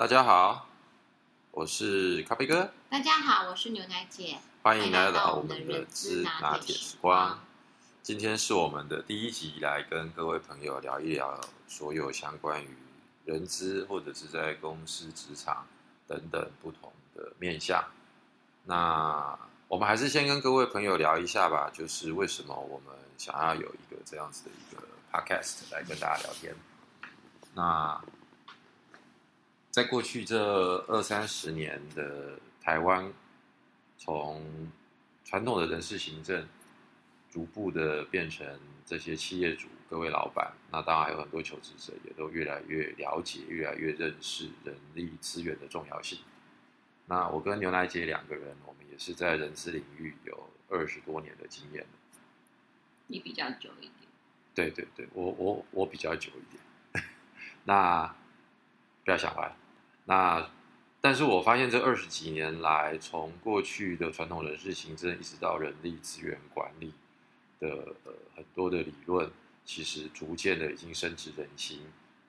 大家好，我是咖啡哥，大家好，我是牛奶姐，欢迎来来到到我们的我们的人资拿铁时光。今天是我们的第一集，来跟各位朋友聊一聊所有相关于人资或者是在公司职场等等不同的面向。那我们还是先跟各位朋友聊一下吧，就是为什么我们想要有一个这样子的一个 podcast 来跟大家聊天。那在过去这二三十年的台湾，从传统的人事行政，逐步的变成这些企业主、各位老板，那当然还有很多求职者也都越来越了解、越来越认识人力资源的重要性。那我跟牛奶姐两个人，我们也是在人资领域有二十多年的经验了。你比较久一点，对对对，我我我比较久一点。那不要想歪。那但是我发现这二十几年来，从过去的传统人事行政，一直到人力资源管理的呃很多的理论，其实逐渐的已经深植人心。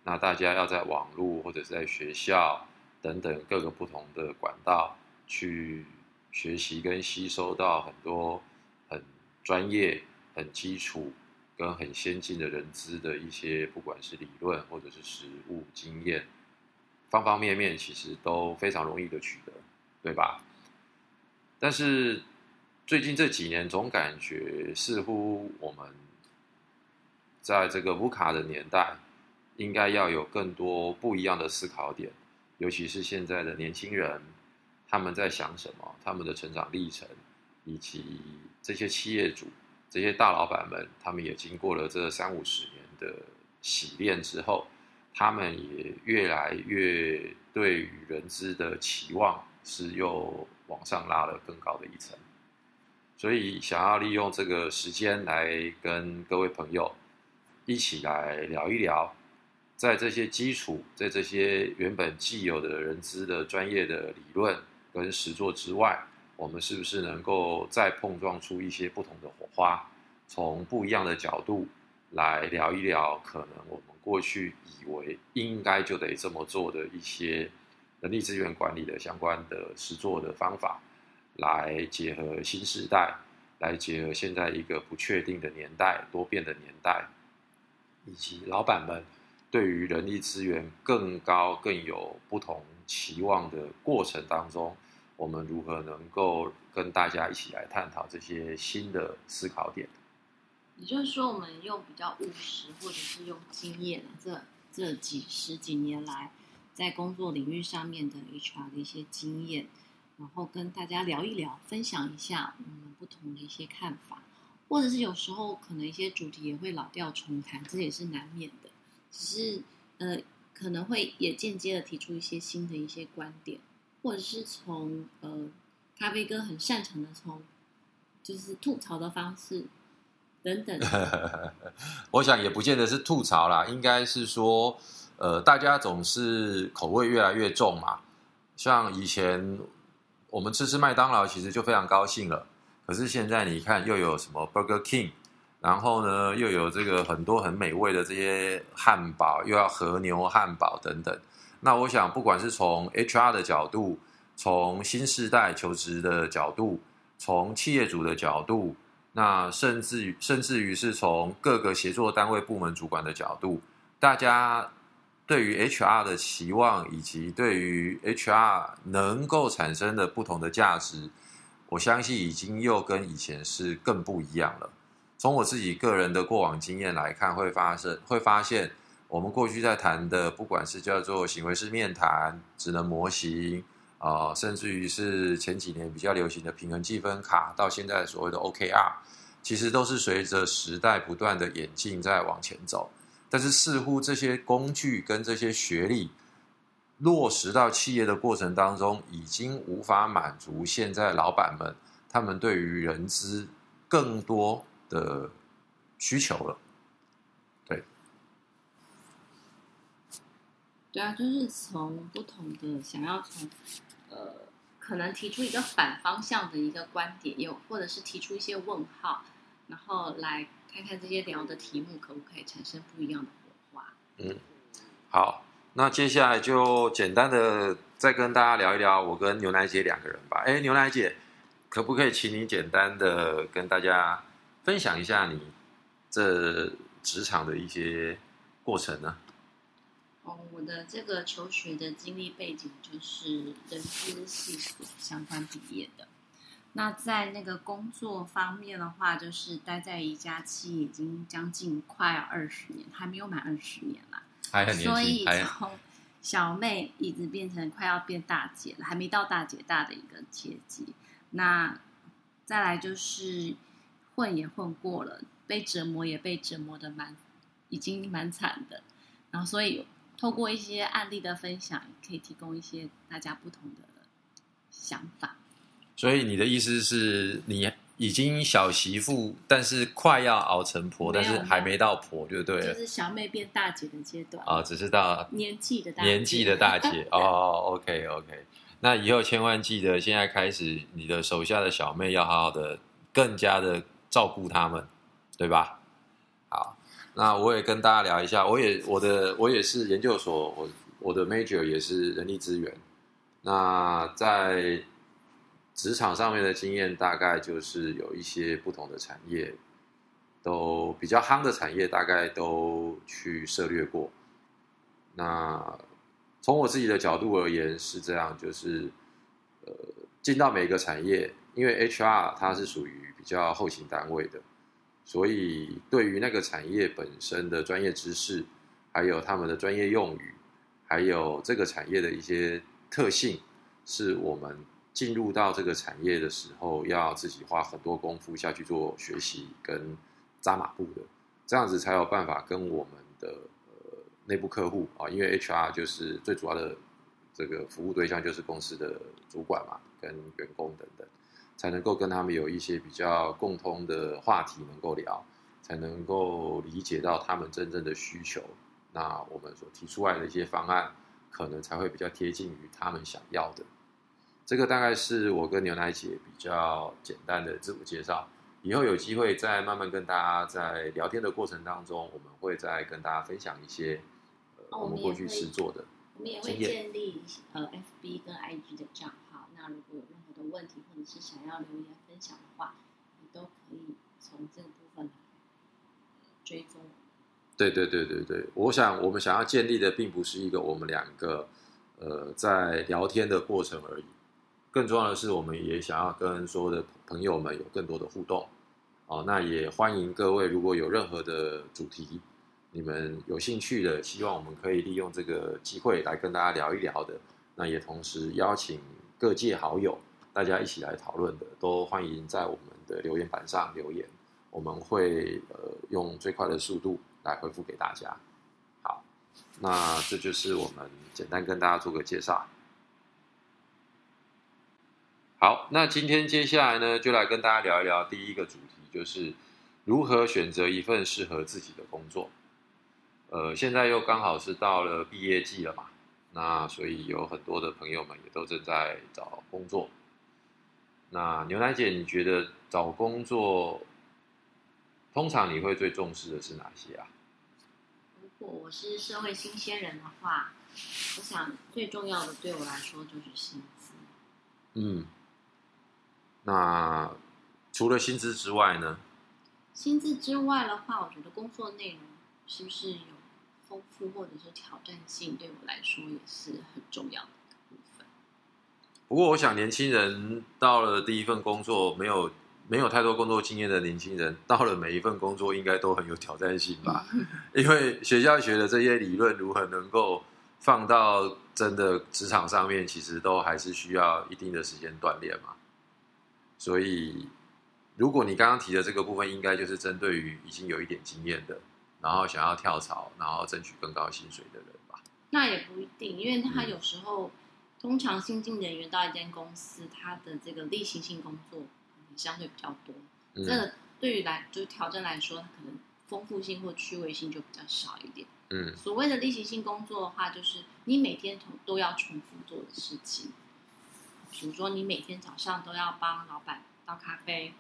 那大家要在网络或者是在学校等等各个不同的管道去学习跟吸收到很多很专业、很基础跟很先进的人资的一些，不管是理论或者是实务经验，方方面面其实都非常容易的取得，对吧？但是最近这几年，总感觉似乎我们在这个乌卡的年代，应该要有更多不一样的思考点，尤其是现在的年轻人，他们在想什么，他们的成长历程，以及这些企业主、这些大老板们，他们也经过了这三五十年的洗练之后，他们也越来越对于人资的期望是又往上拉了更高的一层。所以想要利用这个时间来跟各位朋友一起来聊一聊，在这些基础，在这些原本既有的人资的专业的理论跟实作之外，我们是不是能够再碰撞出一些不同的火花，从不一样的角度来聊一聊，可能我们过去以为应该就得这么做的一些人力资源管理的相关的实作的方法。来结合新时代，来结合现在一个不确定的年代、多变的年代，以及老板们对于人力资源更高、更有不同期望的过程当中，我们如何能够跟大家一起来探讨这些新的思考点？也就是说，我们用比较务实，或者是用经验，这这几十几年来在工作领域上面的 HR 的一些经验，然后跟大家聊一聊，分享一下我们不同的一些看法，或者是有时候可能一些主题也会老调重弹，这也是难免的。只是呃，可能会也间接的提出一些新的一些观点，或者是从呃咖啡哥很擅长的从就是吐槽的方式等等。我想也不见得是吐槽啦，应该是说，呃，大家总是口味越来越重嘛。像以前我们吃吃麦当劳，其实就非常高兴了。可是现在你看，又有什么 Burger King，然后呢，又有这个很多很美味的这些汉堡，又要和牛汉堡等等。那我想，不管是从 HR 的角度，从新时代求职的角度，从企业主的角度，那甚至于甚至于是从各个协作单位部门主管的角度，大家对于 HR 的期望以及对于 HR 能够产生的不同的价值，我相信已经又跟以前是更不一样了。从我自己个人的过往经验来看，会发生会发现，我们过去在谈的，不管是叫做行为式面谈、智能模型。啊、甚至于是前几年比较流行的平衡计分卡，到现在所谓的 OKR，其实都是随着时代不断的演进在往前走。但是似乎这些工具跟这些学历落实到企业的过程当中，已经无法满足现在老板们他们对于人资更多的需求了。对啊，就是从不同的想要从呃，可能提出一个反方向的一个观点，有或者是提出一些问号，然后来看看这些聊的题目可不可以产生不一样的火花。嗯，好，那接下来就简单的再跟大家聊一聊我跟牛奶姐两个人吧。哎，牛奶姐，可不可以请你简单的跟大家分享一下你这职场的一些过程呢？哦，我的这个求学的经历背景就是人资系所相关毕业的。那在那个工作方面的话，就是待在一家企业已经将近快二十年，还没有满二十年啦。还很年轻，所以从小妹一直变成快要变大姐了，还没到大姐大的一个阶级。那再来就是混也混过了，被折磨也被折磨的蛮，已经蛮惨的。然后所以透过一些案例的分享，可以提供一些大家不同的想法。所以你的意思是你已经小媳妇，但是快要熬成婆，但是还没到婆，对不对了就是小妹变大姐的阶段，啊，只是到年纪的大姐年纪的大姐 哦。OK OK，那以后千万记得，现在开始你的手下的小妹要好好的，更加的照顾他们，对吧？那我也跟大家聊一下，我也我的我也是研究所，我我的 major 也是人力资源。那在职场上面的经验，大概就是有一些不同的产业，都比较夯的产业，大概都去涉略过。那从我自己的角度而言是这样，就是呃，进到每个产业，因为 HR 它是属于比较后勤单位的，所以对于那个产业本身的专业知识，还有他们的专业用语，还有这个产业的一些特性，是我们进入到这个产业的时候，要自己花很多功夫下去做学习跟扎马步的，这样子才有办法跟我们的呃内部客户啊，因为 HR 就是最主要的这个服务对象就是公司的主管嘛，跟员工等等，才能够跟他们有一些比较共通的话题能够聊，才能够理解到他们真正的需求。那我们所提出来的一些方案，可能才会比较贴近于他们想要的。这个大概是我跟牛奶姐比较简单的自我介绍。以后有机会再慢慢跟大家在聊天的过程当中，我们会再跟大家分享一些呃哦我们过去实做的。我们也会建立呃 FB 跟 IG 的账号。那如果有任问题，或者是想要留言分享的话，你都可以从这个部分来追踪。对对对对对，我想我们想要建立的并不是一个我们两个呃在聊天的过程而已，更重要的是我们也想要跟所有的朋友们有更多的互动。哦，那也欢迎各位如果有任何的主题，你们有兴趣的，希望我们可以利用这个机会来跟大家聊一聊的，那也同时邀请各界好友大家一起来讨论的，都欢迎在我们的留言板上留言，我们会呃用最快的速度来回复给大家。好，那这就是我们简单跟大家做个介绍。好，那今天接下来呢，就来跟大家聊一聊第一个主题，就是如何选择一份适合自己的工作。呃，现在又刚好是到了毕业季了嘛，那所以有很多的朋友们也都正在找工作。那牛奶姐，你觉得找工作，通常你会最重视的是哪些啊？如果我是社会新鲜人的话，我想最重要的对我来说就是薪资。嗯，那除了薪资之外呢？薪资之外的话，我觉得工作内容是不是有丰富或者是挑战性，对我来说也是很重要的。不过，我想年轻人到了第一份工作，没有没有太多工作经验的年轻人，到了每一份工作应该都很有挑战性吧？因为学校学的这些理论如何能够放到真的职场上面，其实都还是需要一定的时间锻炼嘛。所以，如果你刚刚提的这个部分，应该就是针对于已经有一点经验的，然后想要跳槽，然后争取更高薪水的人吧。那也不一定，因为他有时候、通常新进人员到一间公司，他的这个例行性工作相对比较多。嗯这个对于来就是挑战来说，它可能丰富性或趣味性就比较少一点。嗯所谓的例行性工作的话，就是你每天同都要重复做的事情，比如说你每天早上都要帮老板倒咖啡，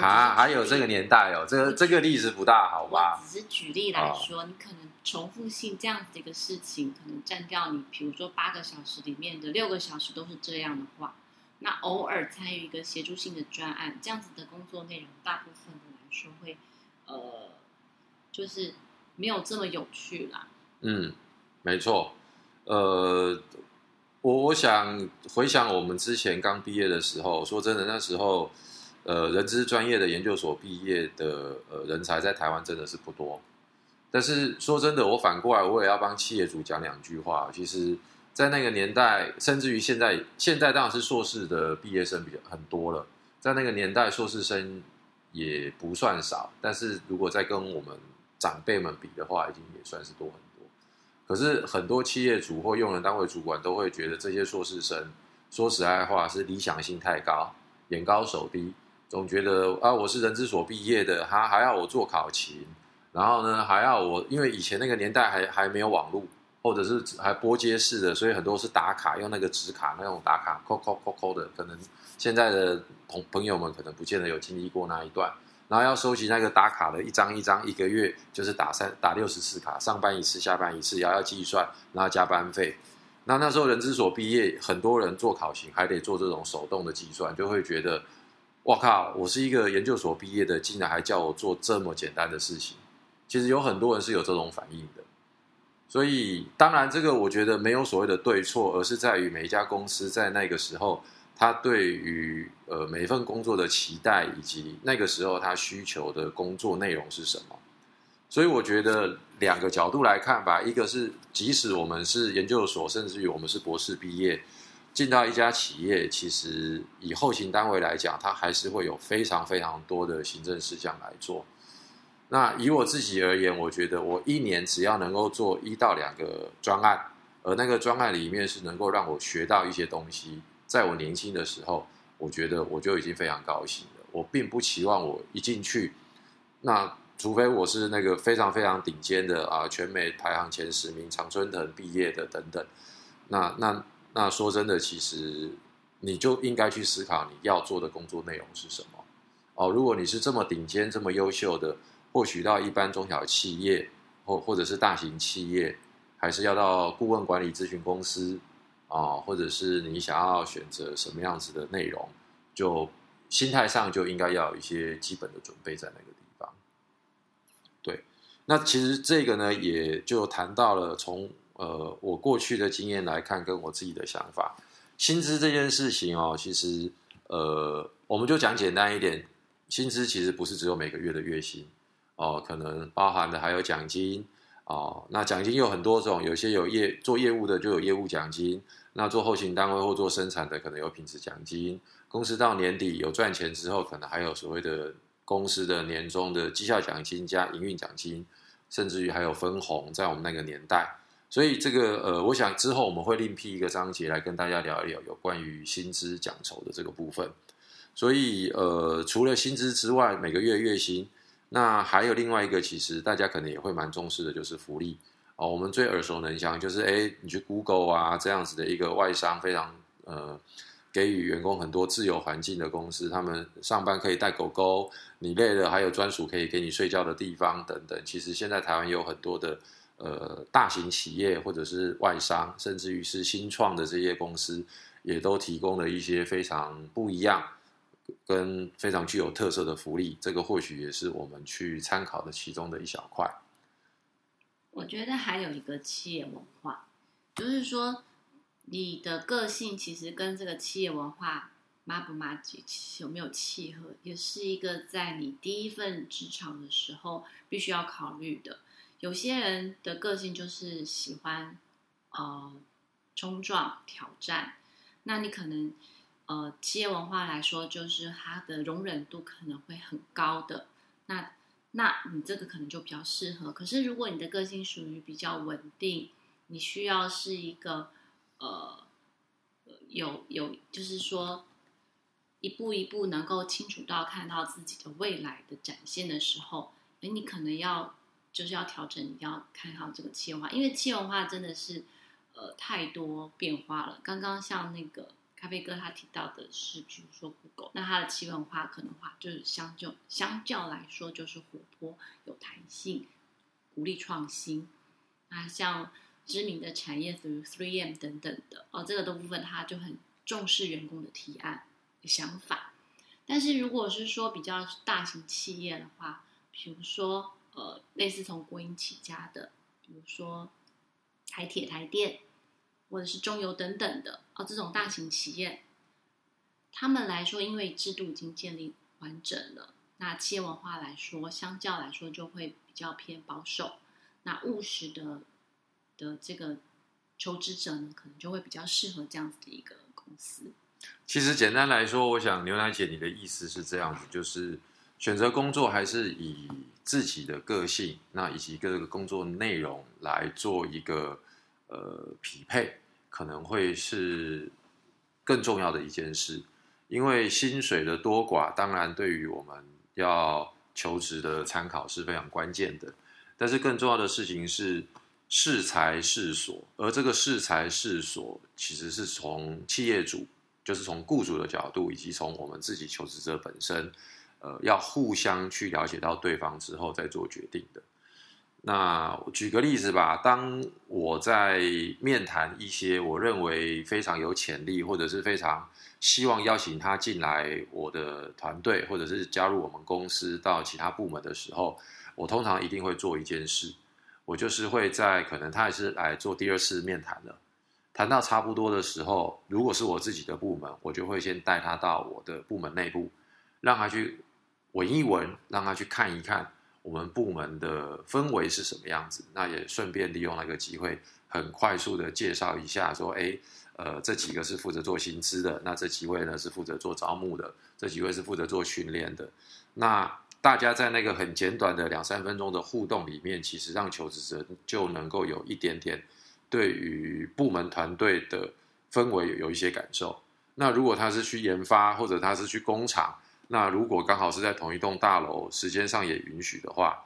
啊，还有这个年代哦，这个这个历史不大好吧？只是举例来说，你可能重复性这样子的一个事情，可能占掉你，比如说八个小时里面的六个小时都是这样的话，那偶尔参与一个协助性的专案，这样子的工作内容，大部分的来说会，呃，就是没有这么有趣啦。嗯，没错，呃。我我想回想我们之前刚毕业的时候，说真的，那时候，呃，人资专业的研究所毕业的呃人才在台湾真的是不多。但是说真的，我反过来我也要帮企业主讲两句话。其实，在那个年代，甚至于现在，现在当然是硕士的毕业生比较很多了。在那个年代，硕士生也不算少。但是如果再跟我们长辈们比的话，已经也算是多很多。可是很多企业主或用人单位主管都会觉得这些硕士生，说实在话是理想性太高，眼高手低，总觉得啊我是人之所毕业的，他还要我做考勤，然后呢还要我，因为以前那个年代还还没有网络，或者是还拨接式的，所以很多是打卡用那个纸卡那种打卡，扣扣扣扣的，可能现在的同朋友们可能不见得有经历过那一段。然后要收集那个打卡的一张一张，一个月就是打三打六十次卡，上班一次，下班一次，也要计算，然后加班费。那那时候人之所毕业，很多人做考勤还得做这种手动的计算，就会觉得，我靠，我是一个研究所毕业的，竟然还叫我做这么简单的事情。其实有很多人是有这种反应的。所以当然，这个我觉得没有所谓的对错，而是在于每一家公司在那个时候。他对于呃每一份工作的期待，以及那个时候他需求的工作内容是什么？所以我觉得两个角度来看吧，一个是即使我们是研究所，甚至于我们是博士毕业，进到一家企业，其实以后勤单位来讲，它还是会有非常非常多的行政事项来做。那以我自己而言，我觉得我一年只要能够做一到两个专案，而那个专案里面是能够让我学到一些东西。在我年轻的时候，我觉得我就已经非常高兴了。我并不期望我一进去，那除非我是那个非常非常顶尖的啊，全美排行前十名常春藤毕业的等等。那那那说真的，其实你就应该去思考你要做的工作内容是什么。哦，如果你是这么顶尖、这么优秀的，或许到一般中小企业，或或者是大型企业，还是要到顾问管理咨询公司。啊，或者是你想要选择什么样子的内容，就心态上就应该要有一些基本的准备在那个地方。对，那其实这个呢，也就谈到了从呃我过去的经验来看，跟我自己的想法，薪资这件事情哦，其实呃，我们就讲简单一点，薪资其实不是只有每个月的月薪哦，可能包含的还有奖金哦，那奖金有很多种，有些有业做业务的就有业务奖金。那做后勤单位或做生产的，可能有品质奖金；公司到年底有赚钱之后，可能还有所谓的公司的年终的绩效奖金加营运奖金，甚至于还有分红。在我们那个年代，所以这个呃，我想之后我们会另辟一个章节来跟大家聊一聊有关于薪资奖酬的这个部分。所以呃，除了薪资之外，每个月月薪，那还有另外一个，其实大家可能也会蛮重视的，就是福利。哦，我们最耳熟能详就是，哎，你去 Google 啊，这样子的一个外商，非常呃，给予员工很多自由环境的公司，他们上班可以带狗狗，你累了还有专属可以给你睡觉的地方等等。其实现在台湾有很多的呃大型企业或者是外商，甚至于是新创的这些公司，也都提供了一些非常不一样跟非常具有特色的福利。这个或许也是我们去参考的其中的一小块。我觉得还有一个企业文化，就是说你的个性其实跟这个企业文化妈不妈吉有没有契合，也是一个在你第一份职场的时候必须要考虑的。有些人的个性就是喜欢呃冲撞挑战，那你可能呃企业文化来说，就是它的容忍度可能会很高的那。那你这个可能就比较适合。可是如果你的个性属于比较稳定，你需要是一个呃有有，就是说一步一步能够清楚到看到自己的未来的展现的时候，哎，你可能要就是要调整，你要看好这个企业文化，因为企业文化真的是呃太多变化了。刚刚像那个咖啡哥他提到的是，比如说 Google，那它的企业文化可能话就是相较相较来说就是活泼、有弹性、鼓励创新。啊，像知名的产业，比如 Three M 等等的哦，这个的部分他就很重视员工的提案、想法。但是如果是说比较大型企业的话，比如说呃，类似从国营起家的，比如说台铁、台电。或者是中油等等的哦，这种大型企业，他们来说，因为制度已经建立完整了，那企业文化来说，相较来说就会比较偏保守。那务实的的这个求职者呢，可能就会比较适合这样子的一个公司。其实简单来说，我想牛奶姐你的意思是这样子，就是选择工作还是以自己的个性，那以及各个工作内容来做一个呃匹配。可能会是更重要的一件事，因为薪水的多寡，当然对于我们要求职的参考是非常关键的。但是更重要的事情是适才适所，而这个适才适所，其实是从企业主，就是从雇主的角度，以及从我们自己求职者本身，呃，要互相去了解到对方之后再做决定的。那举个例子吧，当我在面谈一些我认为非常有潜力，或者是非常希望邀请他进来我的团队，或者是加入我们公司到其他部门的时候，我通常一定会做一件事，我就是会在可能他也是来做第二次面谈的，谈到差不多的时候，如果是我自己的部门，我就会先带他到我的部门内部，让他去闻一闻，让他去看一看。我们部门的氛围是什么样子？那也顺便利用那个机会，很快速的介绍一下，说，哎，呃，这几个是负责做薪资的，那这几位呢是负责做招募的，这几位是负责做训练的。那大家在那个很简短的两三分钟的互动里面，其实让求职者就能够有一点点对于部门团队的氛围有一些感受。那如果他是去研发，或者他是去工厂，那如果刚好是在同一栋大楼，时间上也允许的话，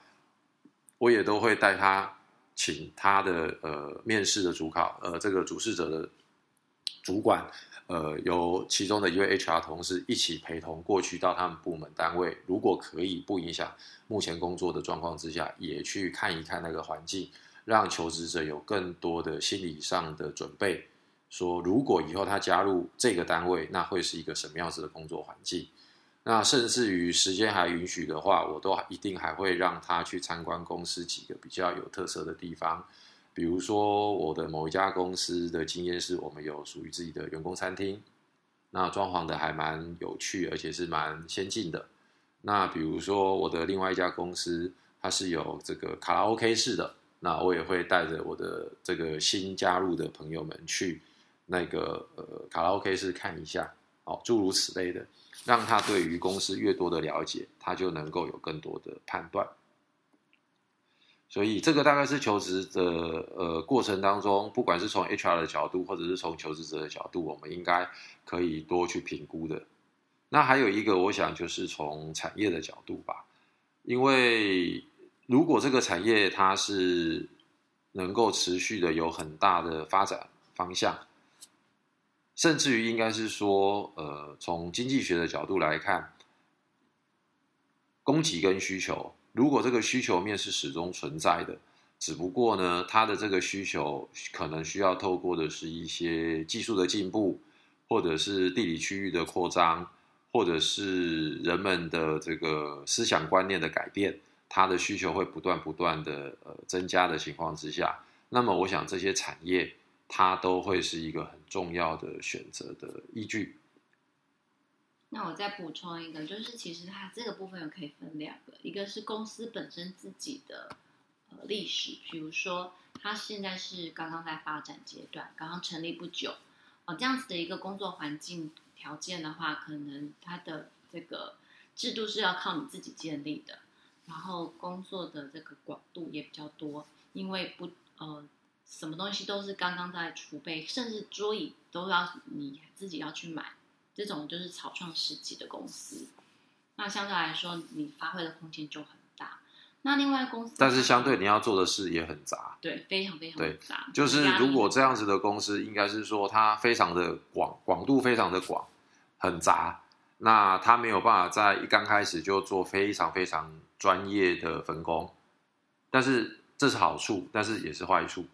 我也都会带他，请他的呃面试的主考，呃这个主事者的主管，呃由其中的一位 HR 同事一起陪同过去到他们部门单位，如果可以不影响目前工作的状况之下，也去看一看那个环境，让求职者有更多的心理上的准备，说如果以后他加入这个单位，那会是一个什么样子的工作环境。那甚至于时间还允许的话，我都一定还会让他去参观公司几个比较有特色的地方，比如说我的某一家公司的经验是我们有属于自己的员工餐厅，那装潢的还蛮有趣，而且是蛮先进的。那比如说我的另外一家公司，它是有这个卡拉 OK 式的，那我也会带着我的这个新加入的朋友们去那个呃卡拉 OK 室看一下，哦，诸如此类的。让他对于公司越多的了解，他就能够有更多的判断。所以这个大概是求职的呃过程当中，不管是从 HR 的角度，或者是从求职者的角度，我们应该可以多去评估的。那还有一个，我想就是从产业的角度吧，因为如果这个产业它是能够持续的有很大的发展方向。甚至于应该是说，呃，从经济学的角度来看，供给跟需求，如果这个需求面是始终存在的，只不过呢，它的这个需求可能需要透过的是一些技术的进步，或者是地理区域的扩张，或者是人们的这个思想观念的改变，它的需求会不断不断的呃增加的情况之下，那么我想这些产业。它都会是一个重要的选择的依据。那我再补充一个，就是其实它这个部分又可以分两个，一个是公司本身自己的呃历史，比如说它现在是刚刚在发展阶段，刚刚成立不久，哦这样子的一个工作环境条件的话，可能它的这个制度是要靠你自己建立的，然后工作的这个广度也比较多，因为不呃。什么东西都是刚刚在储备，甚至桌椅都要你自己要去买，这种就是草创时期的公司。那相对来说，你发挥的空间就很大。那另外公司，但是相对你要做的事也很杂。对，非常非常对杂。就是如果这样子的公司，应该是说它非常的广，广度非常的广，很杂。那它没有办法在一刚开始就做非常非常专业的分工，但是这是好处，但是也是坏处。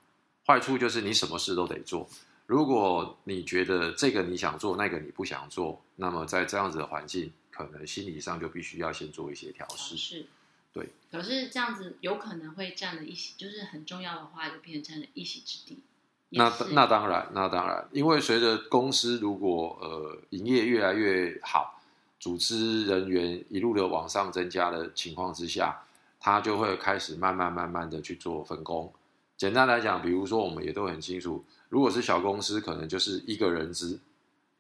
坏处就是你什么事都得做。如果你觉得这个你想做，那个你不想做，那么在这样子的环境，可能心理上就必须要先做一些调试。是，对。可是这样子有可能会占了一席，就是很重要的话，就变成了一席之地。那是那当然，那当然，因为随着公司如果呃营业越来越好，组织人员一路的往上增加的情况之下，它就会开始慢慢慢慢的去做分工。简单来讲，比如说我们也都很清楚，如果是小公司，可能就是一个人资，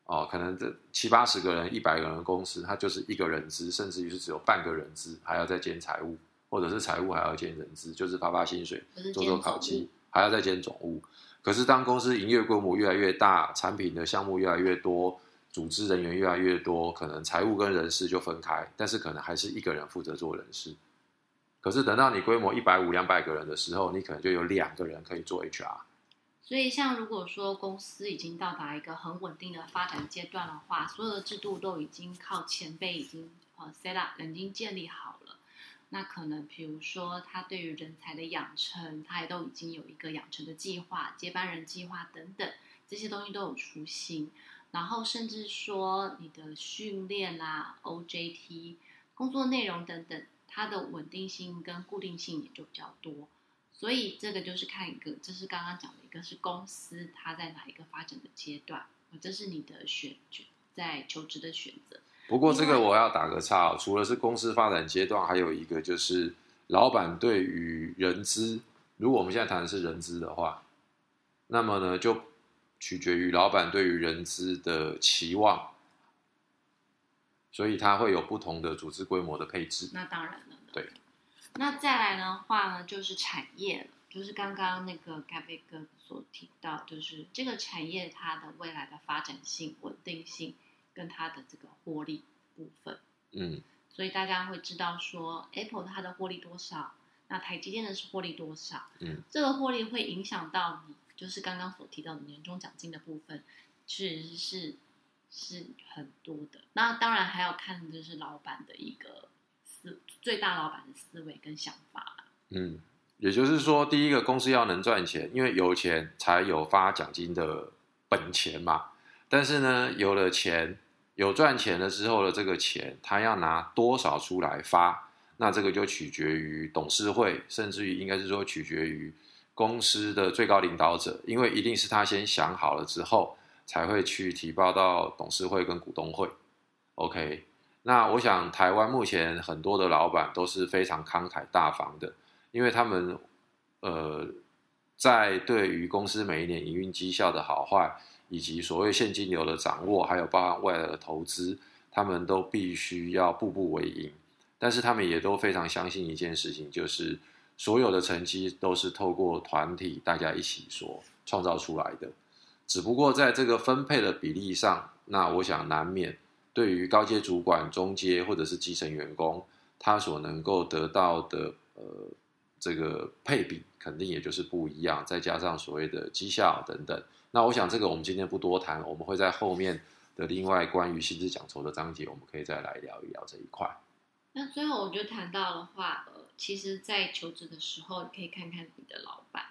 哦，可能这七八十个人、一百个人的公司，它就是一个人资，甚至于是只有半个人资，还要再兼财务，或者是财务还要兼人资，就是发发薪水，做做考绩，还要再兼总务。可是当公司营业规模越来越大，产品的项目越来越多，组织人员越来越多，可能财务跟人事就分开，但是可能还是一个人负责做人事。可是等到你规模一百五、两百个人的时候，你可能就有两个人可以做 HR。所以，像如果说公司已经到达一个很稳定的发展阶段的话，所有的制度都已经靠前辈已经呃 set up 已经建立好了，那可能比如说他对于人才的养成，他也都已经有一个养成的计划、接班人计划等等，这些东西都有雏形。然后甚至说你的训练啊、OJT、工作内容等等，它的稳定性跟固定性也就比较多。所以这个就是看一个，这是刚刚讲的一个是公司它在哪一个发展的阶段，呃这是你的选选在求职的选择。不过这个我要打个岔、哦，除了是公司发展阶段，还有一个就是老板对于人资，如果我们现在谈的是人资的话，那么呢就取决于老板对于人资的期望，所以它会有不同的组织规模的配置。那当然了。对。那再来的话呢，就是产业了，就是刚刚那个盖贝哥所提到，就是这个产业它的未来的发展性、稳定性跟它的这个获利部分。嗯，所以大家会知道说，Apple 它的获利多少，那台积电的是获利多少，嗯，这个获利会影响到你，就是刚刚所提到的年终奖金的部分，确实是是很多的。那当然还要看就是老板的一个思，最大老板的思维跟想法。嗯，也就是说，第一个公司要能赚钱，因为有钱才有发奖金的本钱嘛。但是呢，有了钱，有赚钱了之后的这个钱，他要拿多少出来发，那这个就取决于董事会，甚至于应该是说取决于公司的最高领导者，因为一定是他先想好了之后，才会去提报到董事会跟股东会。OK，那我想台湾目前很多的老板都是非常慷慨大方的，因为他们呃在对于公司每一年营运绩效的好坏，以及所谓现金流的掌握，还有包含未来的投资，他们都必须要步步为营。但是他们也都非常相信一件事情，就是所有的成绩都是透过团体大家一起所创造出来的。只不过在这个分配的比例上，那我想难免对于高阶主管、中阶或者是基层员工，他所能够得到的呃这个配比，肯定也就是不一样。再加上所谓的绩效等等，那我想这个我们今天不多谈，我们会在后面的另外关于薪资奖酬的章节，我们可以再来聊一聊这一块。那最后我就谈到的话，呃，其实，在求职的时候，你可以看看你的老板，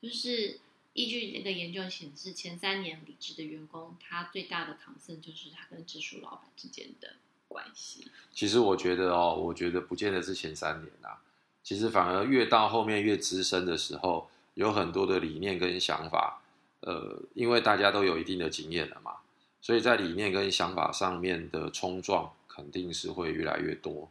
就是依据这个研究显示，前三年离职的员工，他最大的抗争就是他跟直属老板之间的关系。其实我觉得哦，我觉得不见得是前三年啦，其实反而越到后面越资深的时候，有很多的理念跟想法，呃，因为大家都有一定的经验了嘛，所以在理念跟想法上面的冲撞肯定是会越来越多。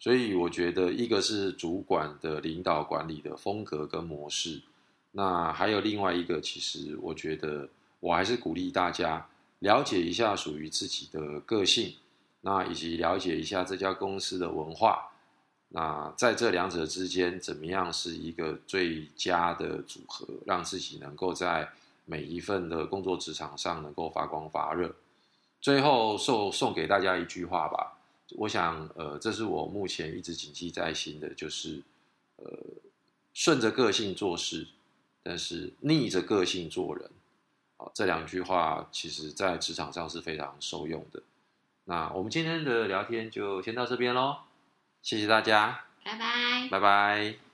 所以我觉得，一个是主管的领导管理的风格跟模式，那还有另外一个，其实我觉得我还是鼓励大家了解一下属于自己的个性，那以及了解一下这家公司的文化。那在这两者之间，怎么样是一个最佳的组合，让自己能够在每一份的工作职场上能够发光发热。最后送送给大家一句话吧。我想，呃，这是我目前一直谨记在心的，就是呃，顺着个性做事，但是逆着个性做人。好，这两句话其实在职场上是非常受用的。那我们今天的聊天就先到这边喽，谢谢大家，拜拜。拜拜。